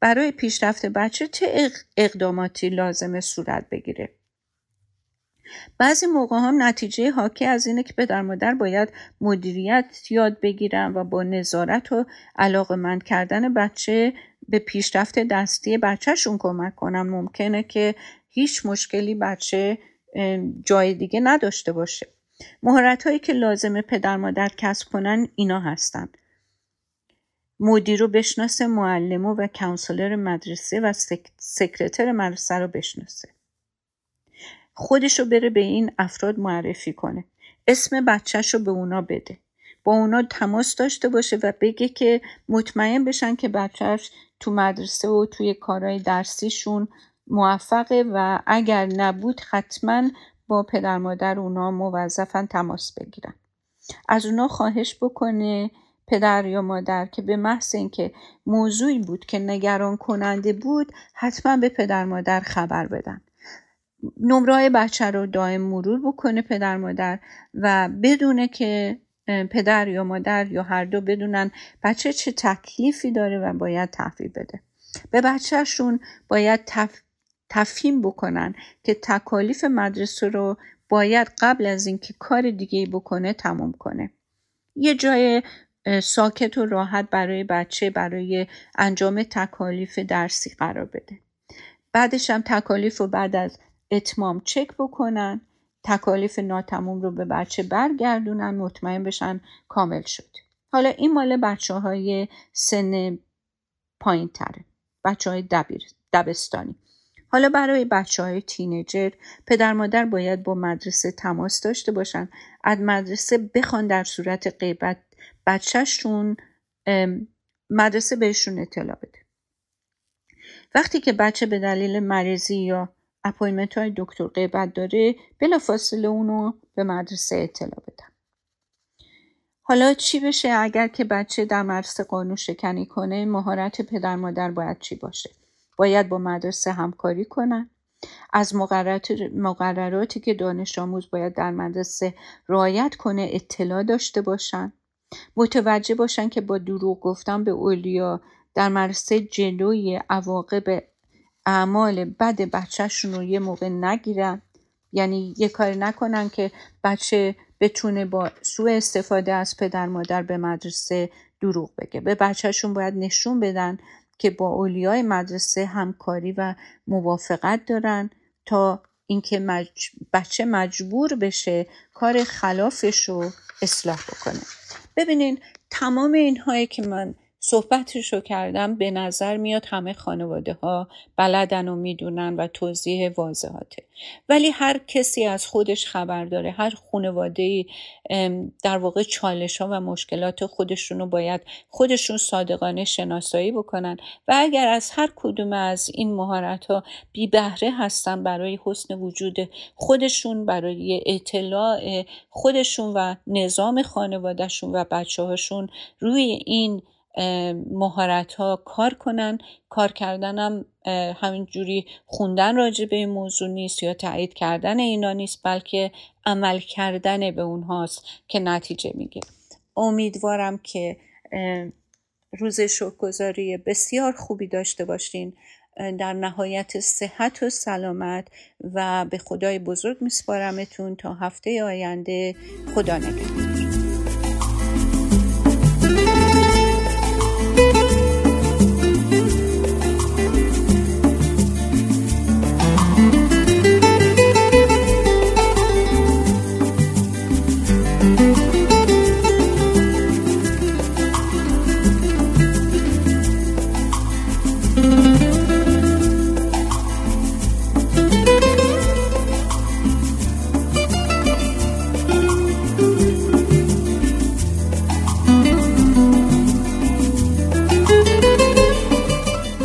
برای پیشرفت بچه چه اقداماتی لازمه صورت بگیره. بعضی موقع هم نتیجه حاکی از اینه که پدر مادر باید مدیریت یاد بگیرن و با نظارت و علاقمند کردن بچه به پیشرفت دستی بچهشون کمک کنن ممکنه که هیچ مشکلی بچه جای دیگه نداشته باشه. مهارت هایی که لازمه پدر مادر کسب کنن اینا هستن. مدیر رو بشناسه معلم و کانسلر مدرسه و سکرتر مدرسه رو بشناسه. خودش رو بره به این افراد معرفی کنه. اسم بچهش رو به اونا بده. با اونا تماس داشته باشه و بگه که مطمئن بشن که بچهش تو مدرسه و توی کارهای درسیشون موفقه و اگر نبود حتما با پدر مادر اونا موظفن تماس بگیرن. از اونا خواهش بکنه پدر یا مادر که به محض اینکه موضوعی بود که نگران کننده بود حتما به پدر مادر خبر بدن. نمره بچه رو دائم مرور بکنه پدر مادر و بدونه که پدر یا مادر یا هر دو بدونن بچه چه تکلیفی داره و باید تحویل بده. به بچهشون باید تف... تفهیم بکنن که تکالیف مدرسه رو باید قبل از اینکه کار دیگه بکنه تموم کنه. یه جای ساکت و راحت برای بچه برای انجام تکالیف درسی قرار بده. بعدش هم تکالیف رو بعد از اتمام چک بکنن. تکالیف ناتموم رو به بچه برگردونن مطمئن بشن کامل شد. حالا این مال بچه های سن پایین تره بچه های دبیر دبستانی. حالا برای بچه های تینیجر پدر مادر باید با مدرسه تماس داشته باشن. از مدرسه بخوان در صورت غیبت بچهشون مدرسه بهشون اطلاع بده. وقتی که بچه به دلیل مریضی یا اپایمنت های دکتر غیبت داره بلا فاصله اونو به مدرسه اطلاع بدن حالا چی بشه؟ اگر که بچه در مدرسه قانون شکنی کنه مهارت پدر مادر باید چی باشه؟ باید با مدرسه همکاری کنن؟ از مقرراتی که دانش آموز باید در مدرسه رعایت کنه اطلاع داشته باشن؟ متوجه باشن که با دروغ گفتن به اولیا در مدرسه جلوی عواقب اعمال بد بچهشون رو یه موقع نگیرن. یعنی یه کاری نکنن که بچه بتونه با سوء استفاده از پدر مادر به مدرسه دروغ بگه. به بچهشون باید نشون بدن که با اولیای مدرسه همکاری و موافقت دارن تا اینکه بچه مجبور بشه کار خلافش رو اصلاح بکنه. ببینین تمام اینهایی که من صحبتش رو کردم به نظر میاد همه خانواده ها بلدن و می‌دونن و توضیح واضحاته. ولی هر کسی از خودش خبر داره هر خانواده در واقع چالش ها و مشکلات خودشون رو باید خودشون صادقانه شناسایی بکنن و اگر از هر کدوم از این مهارت ها بی بهره هستن برای حسن وجود خودشون برای اطلاع خودشون و نظام خانوادهشون و بچه هاشون روی این مهارت ها کار کنن. کار کردنم همینجوری خوندن راجع به این موضوع نیست یا تایید کردن اینا نیست بلکه عمل کردن به اونهاست که نتیجه میگه امیدوارم که روز شکرگزاری بسیار خوبی داشته باشین. در نهایت صحت و سلامت و به خدای بزرگ میسپارمتون تا هفته آینده. خدا نگهدار.